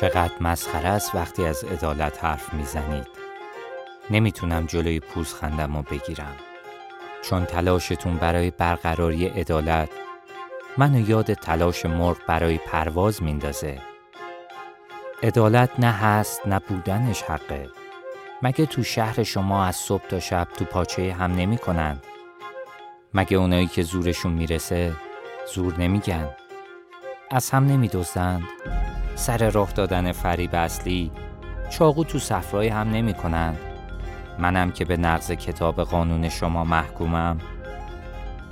چقدر مسخره است وقتی از عدالت حرف می‌زنید. نمی‌تونم جلوی پوزخندم رو بگیرم. چون تلاشتون برای برقراری عدالت منو یاد تلاش مرغ برای پرواز میندازه. عدالت نه هست نه بودنش حقه. مگه تو شهر شما از صبح تا شب تو پاچه هم نمی کنن؟ مگه اونایی که زورشون می‌رسه زور نمیگن؟ از هم نمیدوزند سر راه دادن فریب اصلی چاقو تو صفرای هم نمی کنند منم که به نقض کتاب قانون شما محکومم.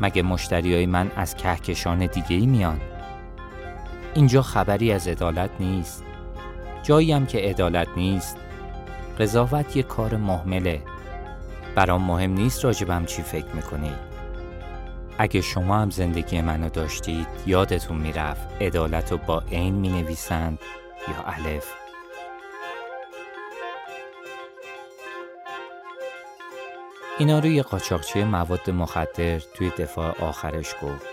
مگه مشتریای من از کهکشان دیگه ای میان؟ اینجا خبری از عدالت نیست. جایی هم که عدالت نیست. قضاوت یه کار محمله. برام مهم نیست راجبم چی فکر می‌کنید اگه شما هم زندگی منو داشتید یادتون می‌رفت عدالت رو با عین می نویسند یا الف. اینا رو یه قاچاقچی مواد مخدر توی دفاع آخرش گفت.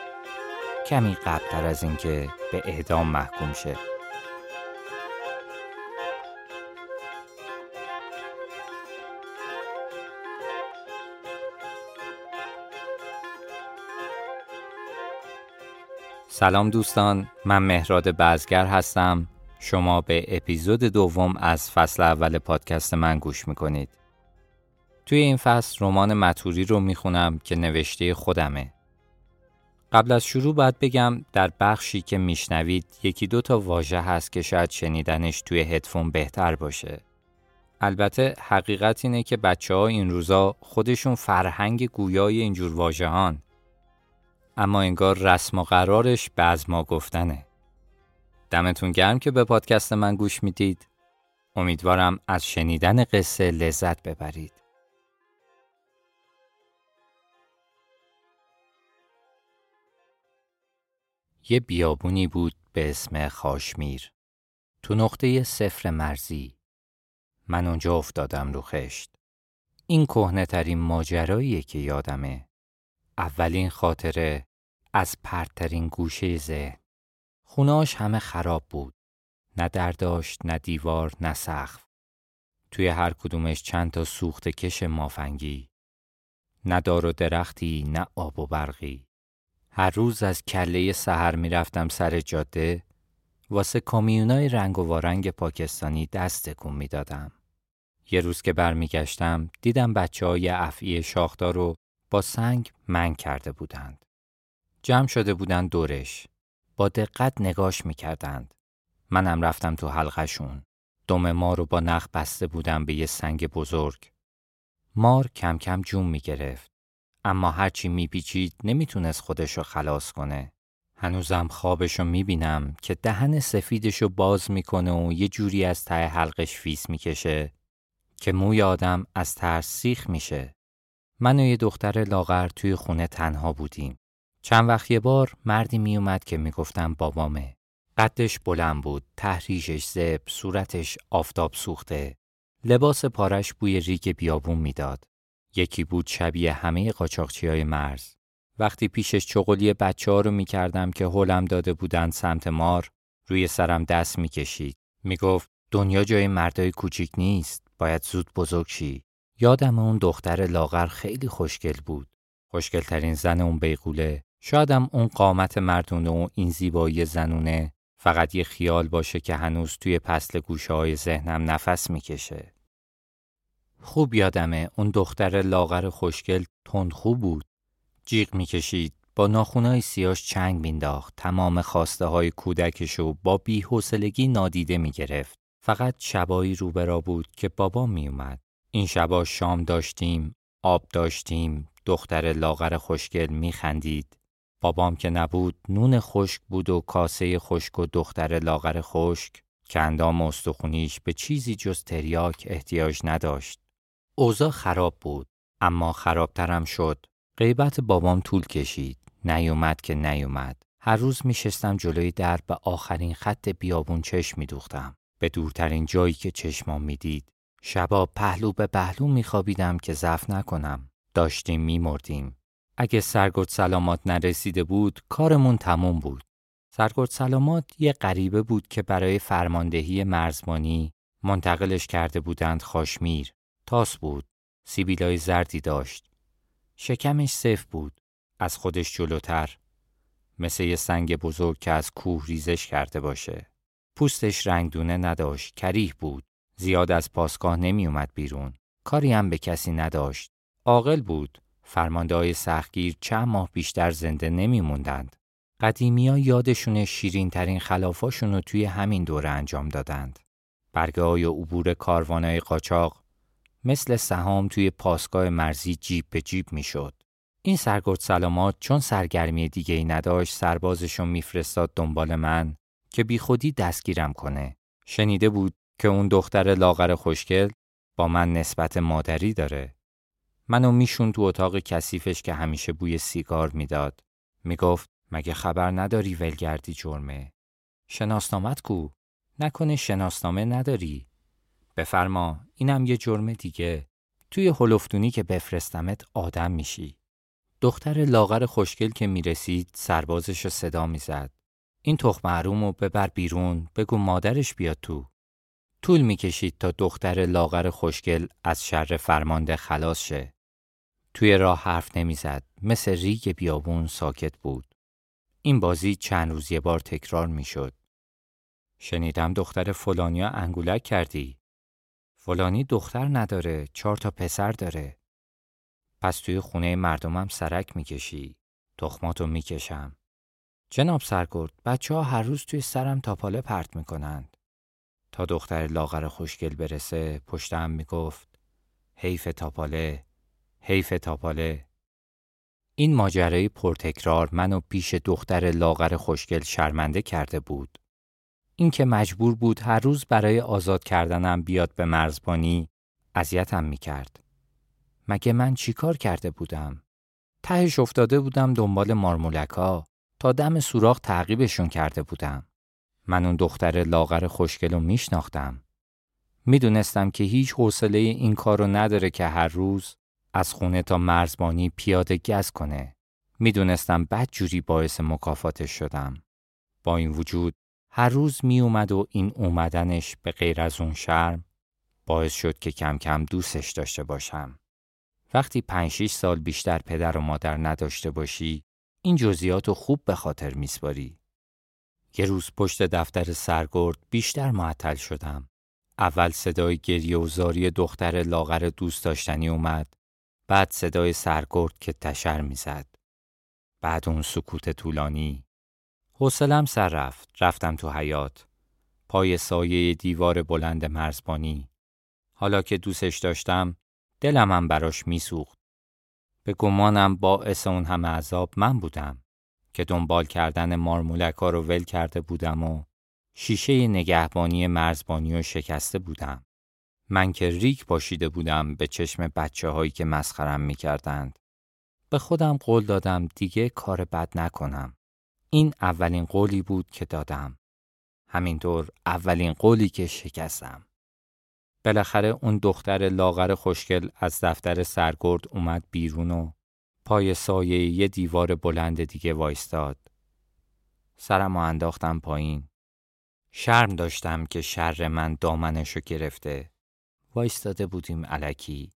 کمی قبلتر از اینکه به اعدام محکوم شه. سلام دوستان من مهراد بزگر هستم. شما به اپیزود دوم از فصل اول پادکست من گوش می‌کنید. توی این فصل رمان متوری رو می‌خونم که نوشته خودمه قبل از شروع باید بگم در بخشی که میشنوید یکی دو تا واژه هست که شاید شنیدنش توی هدفون بهتر باشه البته حقیقت اینه که بچه ها این روزا خودشون فرهنگ گویای اینجور واژهان اما انگار رسم و قرارش به از ما گفتنه. دمتون گرم که به پادکست من گوش می‌دید. امیدوارم از شنیدن قصه لذت ببرید. یه بیابونی بود به اسم خاشمیر. تو نقطه صفر مرزی. من اونجا افتادم رو خشت. این کهنه ترین ماجراییه که یادمه. اولین خاطره از پرترین گوشه ذهن. خوناش همه خراب بود. نه در داشت، نه دیوار، نه سقف. توی هر کدومش چند تا سوخت کش مافنگی. نه دار و درختی، نه آب و برقی. هر روز از کله سهر می‌رفتم سر جاده واسه کامیونای رنگ و وارنگ پاکستانی دست تکون می‌دادم. یه روز که برمیگشتم دیدم بچه ها یه افعی شاخدار رو با سنگ منگ کرده بودند. جمع شده بودند دورش. با دقت نگاش می‌کردند. منم رفتم تو حلقشون. دم مارو با نخ بسته بودم به یه سنگ بزرگ. مار کم کم جون می‌گرفت. اما هرچی میپیچید نمی‌تونست خودشو خلاص کنه. هنوزم خوابشو می‌بینم که دهن سفیدشو باز می‌کنه و یه جوری از ته حلقش فیس می‌کشه که موی آدم از ترس سیخ میشه. من و یه دختر لاغر توی خونه تنها بودیم. چند وقت یه بار مردی می اومد که می‌گفتم بابامه. قدش بلند بود، تحریشش زب، صورتش آفتاب سوخته. لباس پارش بوی ریگ بیابون می‌داد. یکی بود شبیه همه قاچاقچی های مرز. وقتی پیشش چغلی بچه ها رو می کردم که هلم داده بودند سمت مار، روی سرم دست می کشید. می گفت دنیا جای مردای کوچیک نیست، باید زود بزرگ شی. یادم اون دختر لاغر خیلی خوشگل بود. خوشگلترین زن اون بیغوله شایدم اون قامت مردونه و این زیبایی زنونه فقط یه خیال باشه که هنوز توی پسل گوشه های ذهنم نفس می‌کشه. خوب یادمه اون دختر لاغر خوشگل تند خوب بود. جیغ می‌کشید با ناخونای سیاش چنگ مینداخت تمام خواسته های کودکشو با بیحوصلگی نادیده می‌گرفت. فقط شبایی روبرا بود که بابا میومد. این شبا شام داشتیم، آب داشتیم، دختر لاغر خوشگل میخندید. بابام که نبود نون خشک بود و کاسه خشک و دختر لاغر خشک که اندام استخونیش به چیزی جز تریاک احتیاج نداشت. اوضاع خراب بود اما خرابترم شد. غیبت بابام طول کشید. نیومد که نیومد. هر روز میشستم جلوی در به آخرین خط بیابون چشم میدوختم. به دورترین جایی که چشمام می‌دید. شبا پهلو به پهلو میخوابیدم که ضعف نکنم. داشتیم میمردیم. اگه سرگرد سلامات نرسیده بود کارمون تموم بود. سرگرد سلامات یه غریبه بود که برای فرماندهی مرزبانی منتقلش کرده بودند خاشمیر. تاس بود. سیبیلای زردی داشت. شکمش صف بود. از خودش جلوتر. مثل یه سنگ بزرگ که از کوه ریزش کرده باشه. پوستش رنگدونه نداشت. کریه بود. زیاد از پاسگاه نمی اومد بیرون. کاری هم به کسی نداشت. عاقل بود. فرمانده های سختگیر چند ماه بیشتر زنده نمی موندند. قدیمی ها یادشون شیرین ترین خلافاشون رو توی همین دوره انجام دادند. برگه های عبور کاروانای قاچاق مثل سهام توی پاسگاه مرزی جیب به جیب می شد. این سرگرد سلامات چون سرگرمی دیگه ای نداشت سربازشون میفرستاد دنبال من که بی خودی دستگیرم کنه. شنیده بود که اون دختر لاغر خوشگل با من نسبت مادری داره. منو میشون تو اتاق کثیفش که همیشه بوی سیگار می‌داد. می‌گفت مگه خبر نداری ولگردی جرمه؟ شناسنامت کو؟ نکنه شناسنامه نداری؟ بفرما اینم یه جرم دیگه. توی هلفتونی که بفرستمت آدم میشی. دختر لاغر خوشگل که می‌رسید سربازش رو صدا می‌زد. این تخم محروم رو ببر بیرون بگو مادرش بیاد تو. طول می‌کشید تا دختر لاغر خوشگل از شر فرمانده خلاص شه. توی راه حرف نمی‌زد. مثل ریگ بیابون ساکت بود. این بازی چند روز یه بار تکرار می‌شد. شنیدم دختر فلانیا انگولک کردی. فلانی دختر نداره، چهار تا پسر داره. پس توی خونه مردمم سرک می‌کشی. تخماتو می‌کشم. جناب سرگرد، بچه ها هر روز توی سرم تاپاله پرت می‌کنند. تا دختر لاغر خوشگل برسه پشتم می‌گفت حیف تاپاله حیف تاپاله این ماجرای پرتکرار منو پیش دختر لاغر خوشگل شرمنده کرده بود. اینکه مجبور بود هر روز برای آزاد کردنم بیاد به مرزبانی اذیتم می‌کرد. مگه من چیکار کرده بودم؟ تهش افتاده بودم دنبال مارمولکا تا دم سوراخ تعقیبشون کرده بودم. من اون دختر لاغر خوشگل رو میشناختم. می‌دونستم که هیچ حوصله این کار نداره که هر روز از خونه تا مرزبانی پیاده گز کنه. می‌دونستم بد جوری باعث مکافاتش شدم. با این وجود هر روز می اومد و این اومدنش به غیر از اون شرم باعث شد که کم کم دوستش داشته باشم. وقتی پنج سال بیشتر پدر و مادر نداشته باشی این جزئیات رو خوب به خاطر میسپاری. یه روز پشت دفتر سرگرد بیشتر معطل شدم. اول صدای گریه و زاری دختر لاغر دوست داشتنی اومد بعد صدای سرگرد که تشر می‌زد. بعد اون سکوت طولانی. حوصلم سر رفت. رفتم تو حیات. پای سایه دیوار بلند مرزبانی. حالا که دوستش داشتم دلم هم براش میسوخت. به گمانم باعث اون همه عذاب من بودم که دنبال کردن مارمولکا رو ول کرده بودم و شیشه نگهبانی مرزبانی رو شکسته بودم. من که ریک باشیده بودم به چشم بچه هایی که مسخرم می کردند. به خودم قول دادم دیگه کار بد نکنم. این اولین قولی بود که دادم. همینطور اولین قولی که شکستم. بالاخره اون دختر لاغر خوشگل از دفتر سرگرد اومد بیرون و پای سایه یه دیوار بلند دیگه وایستاد. سرم و انداختم پایین. شرم داشتم که شر من دامنشو گرفته. وایستاده بودیم علکی.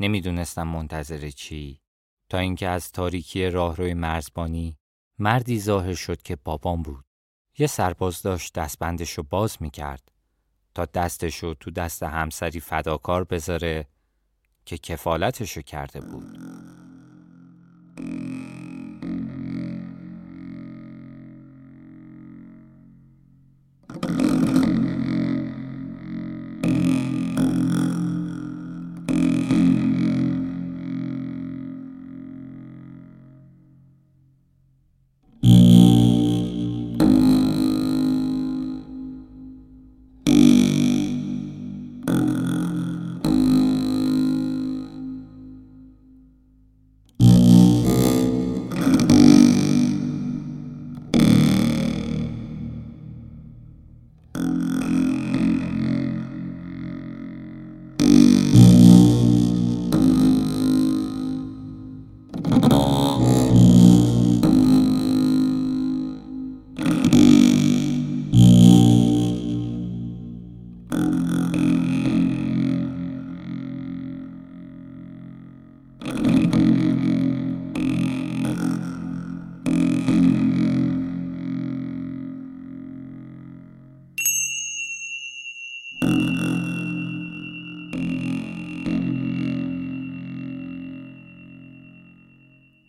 نمی‌دونستم منتظر چی. تا اینکه از تاریکی راهروی مرزبانی مردی ظاهر شد که بابام بود. یه سرباز داشت دستبندش رو باز می‌کرد تا دستش رو تو دست همسری فداکار بذاره که کفالتش رو کرده بود.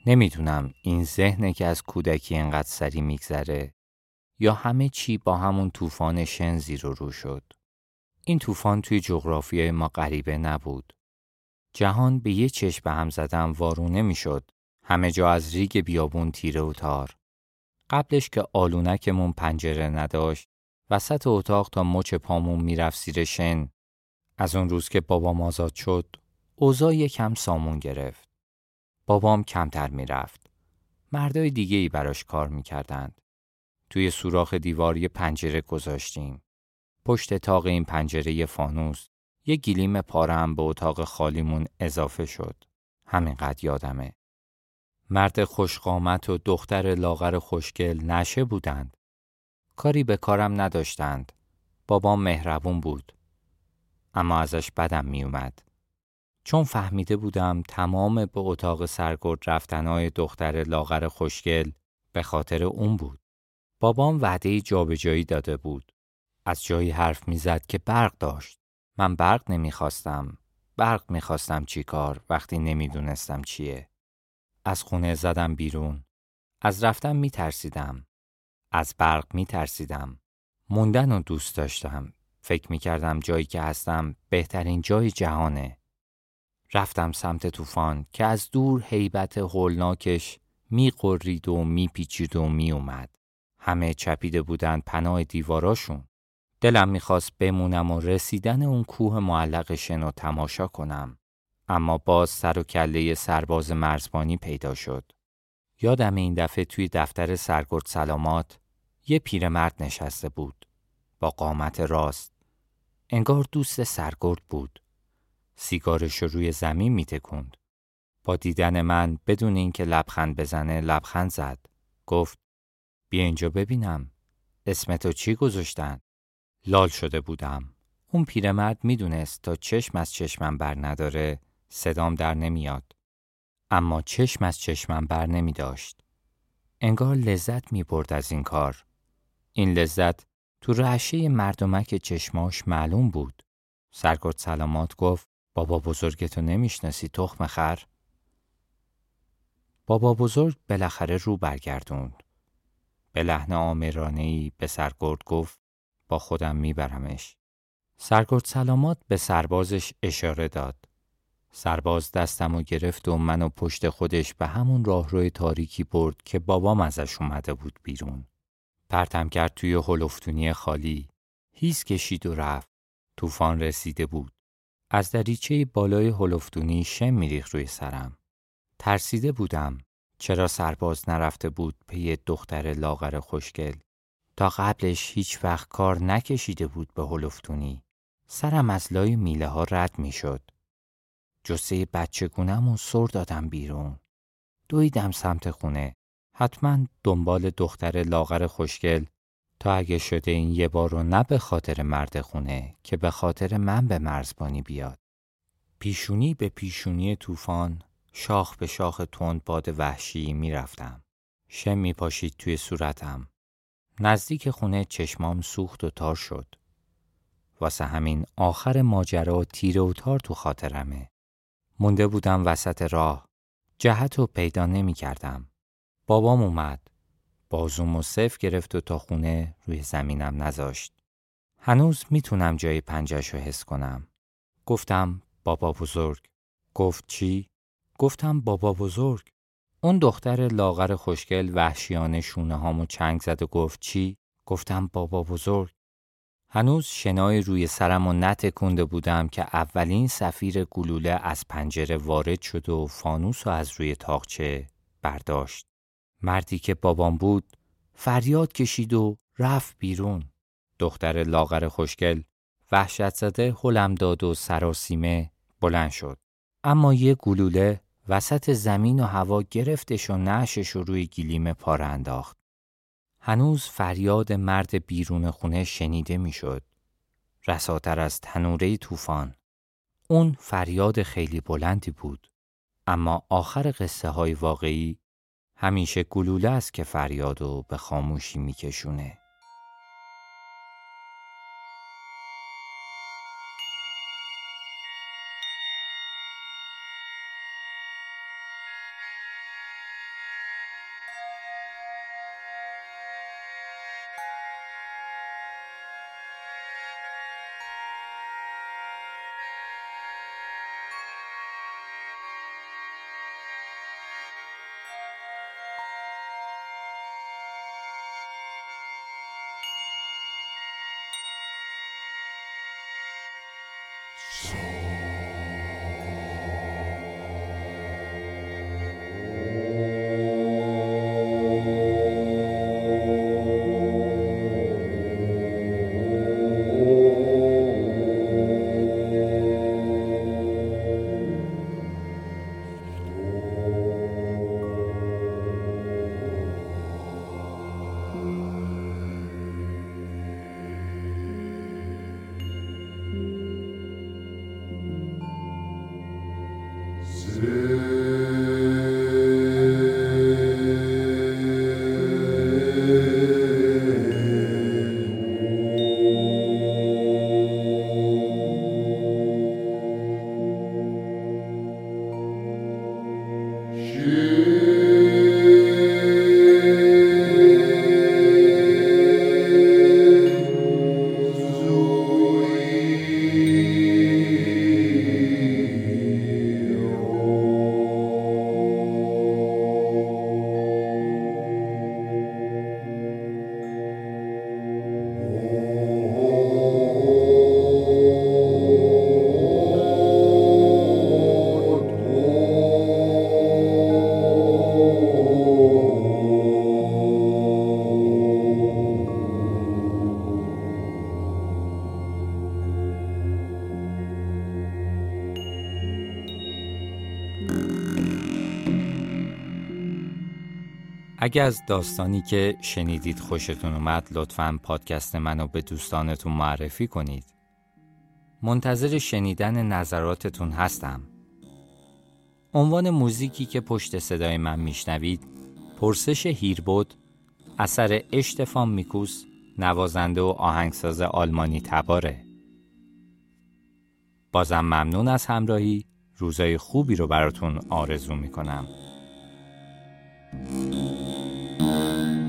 نمی‌دونم این ذهنه که از کودکی انقدر سری میگذره یا همه چی با همون طوفان شن زیر و رو شد. این طوفان توی جغرافیای ما غریبه نبود. جهان به یه چشم به هم زدن وارونه می‌شد. همه جا از ریگ بیابون تیره و تار. قبلش که آلونکمون پنجره نداشت وسط اتاق تا مچ پامون می‌رفت زیر شن. از اون روز که بابام آزاد شد اوضاع یکم سامون گرفت. بابام کمتر می‌رفت. مردای دیگه ای براش کار می‌کردند. توی سوراخ دیوار یه پنجره گذاشتیم. پشت تاق این پنجره فانوس یه گلیم پاره هم به اتاق خالیمون اضافه شد. همینقدر یادمه. مرد خوشقامت و دختر لاغر خوشگل نشه بودند. کاری به کارم نداشتند. بابام مهربون بود. اما ازش بدم می اومد. چون فهمیده بودم تمام به اتاق سرگرد رفتنهای دختر لاغر خوشگل به خاطر اون بود. بابام وعده جابجایی داده بود. از جایی حرف می‌زد که برق داشت. من برق نمی‌خواستم. برق می‌خواستم چی کار وقتی نمی‌دونستم چیه. از خونه زدم بیرون. از رفتن میترسیدم. از برق میترسیدم. موندن رو دوست داشتم. فکر می‌کردم جایی که هستم بهترین جای جهانه. رفتم سمت طوفان که از دور حیبت هولناکش میقرید و میپیچید و میومد. همه چپیده بودن پناه دیواراشون. دلم می‌خواست بمونم و رسیدن اون کوه معلق شن تماشا کنم. اما باز سر و کله سرباز مرزبانی پیدا شد. یادم این دفعه توی دفتر سرگرد سلامات یه پیرمرد نشسته بود. با قامت راست. انگار دوست سرگرد بود. سیگارش رو روی زمین میتکند. با دیدن من بدون اینکه لبخند بزنه لبخند زد. گفت بیا اینجا ببینم. اسمتو چی گذاشتن؟ لال شده بودم. اون پیرمرد می‌دونست تا چشم از چشمم بر نداره صدام در نمیاد. اما چشم از چشمم بر نمی داشت. انگار لذت می برد از این کار. این لذت تو رعشه مردمک چشماش معلوم بود. سرگرد سلامات گفت بابا بزرگتو نمی‌شناسی تخم خر؟ بابا بزرگ بالاخره رو برگردوند. به لحن آمرانهی به سرگرد گفت با خودم میبرمش. سرگرد سلامات به سربازش اشاره داد. سرباز دستم و گرفت و منو پشت خودش به همون راهروی تاریکی برد که بابام ازش اومده بود بیرون. پرتم کرد توی هلفتونی خالی. هیس کشید و رفت. طوفان رسیده بود. از دریچه بالای هلفتونی شم میریخ روی سرم. ترسیده بودم. چرا سرباز نرفته بود پی دختر لاغر خوشگل تا قبلش هیچ وقت کار نکشیده بود به هلفتونی سرم از لای میله ها رد می شد جسه بچه گونم و سر دادم بیرون دویدم سمت خونه حتما دنبال دختر لاغر خوشگل تا اگه شده این یه بار رو نه به خاطر مرد خونه که به خاطر من به مرزبانی بیاد پیشونی به پیشونی طوفان شاخ به شاخ تند باد وحشی می‌رفتم. شم می پاشید توی صورتم. نزدیک خونه چشمام سوخت و تار شد. واسه همین آخر ماجرا تیره و تار تو خاطرمه. مونده بودم وسط راه. جهت رو پیدا نمی کردم. بابام اومد. بازوم و صف گرفت و تا خونه روی زمینم نذاشت. هنوز می‌تونم جای پنجش رو حس کنم. گفتم بابا بزرگ. گفت چی؟ گفتم بابا بزرگ. اون دختر لاغر خوشگل وحشیانه شونه هامو چنگ زد و گفت چی؟ گفتم بابا بزرگ. هنوز شنای روی سرم و نتکونده بودم که اولین سفیر گلوله از پنجره وارد شد و فانوس از روی تاقچه برداشت. مردی که بابام بود فریاد کشید و رفت بیرون. دختر لاغر خوشگل وحشت زده هلم داد و سراسیمه بلند شد. اما یه گلوله وسط زمین و هوا گرفتش و نشش و روی گلیم پاره انداخت. هنوز فریاد مرد بیرون خونه شنیده می‌شد. رساتر از تنوره طوفان. اون فریاد خیلی بلندی بود. اما آخر قصه های واقعی همیشه گلوله است که فریادو به خاموشی میکشونه. you. اگه از داستانی که شنیدید خوشتون اومد لطفا پادکست منو به دوستانتون معرفی کنید. منتظر شنیدن نظراتتون هستم. عنوان موزیکی که پشت صدای من میشنوید پرسش هیربود اثر اشتفان میکوس نوازنده و آهنگساز آلمانی تباره. بازم ممنون از همراهی روزای خوبی رو براتون آرزو می‌کنم. Música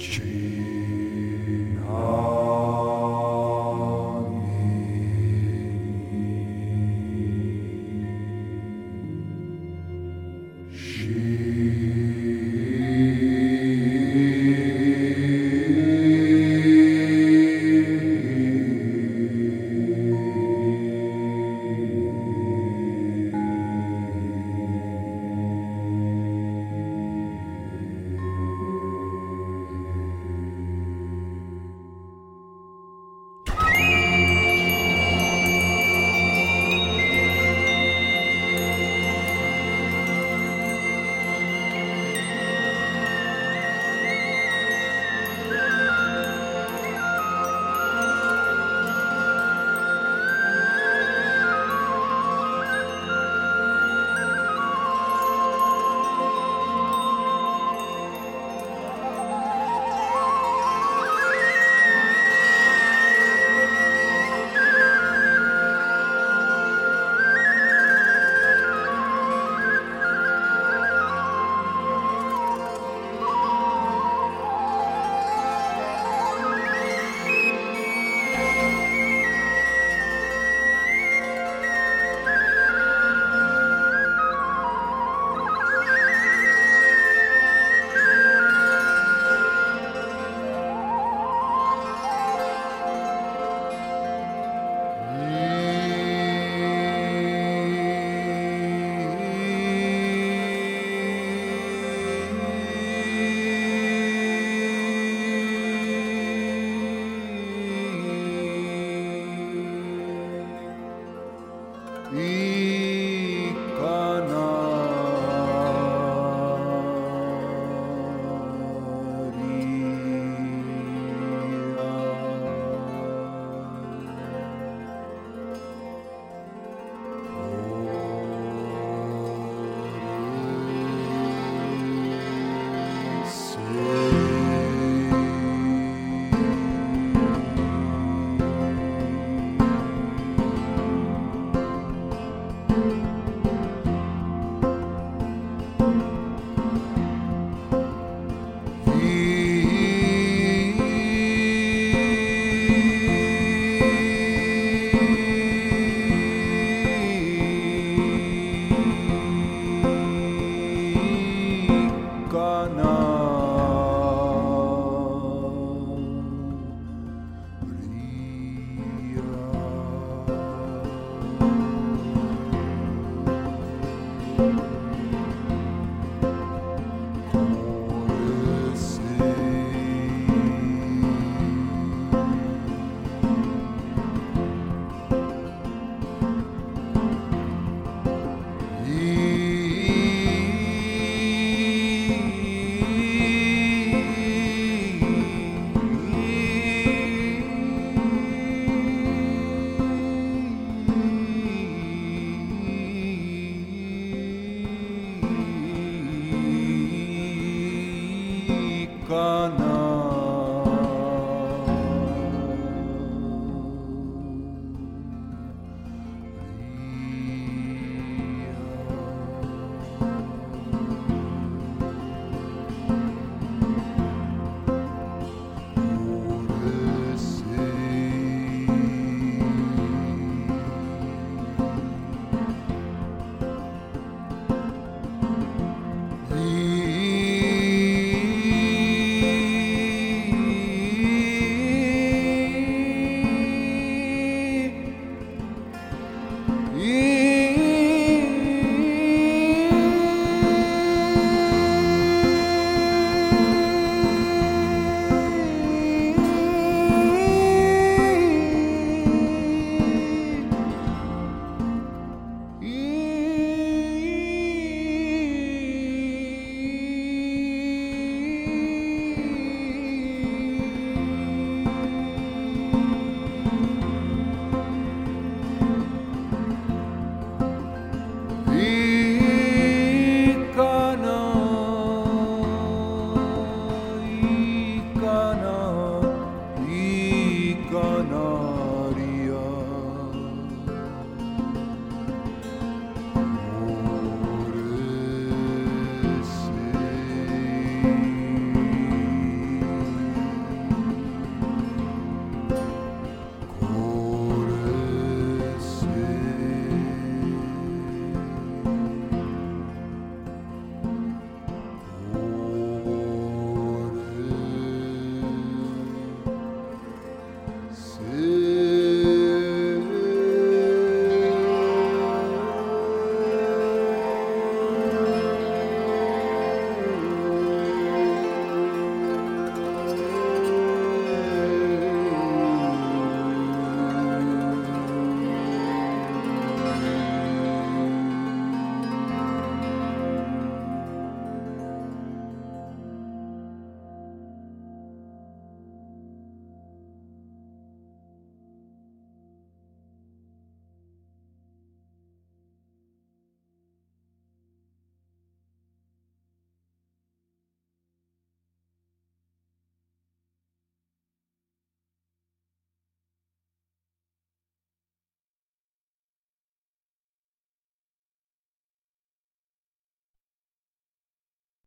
Jesus.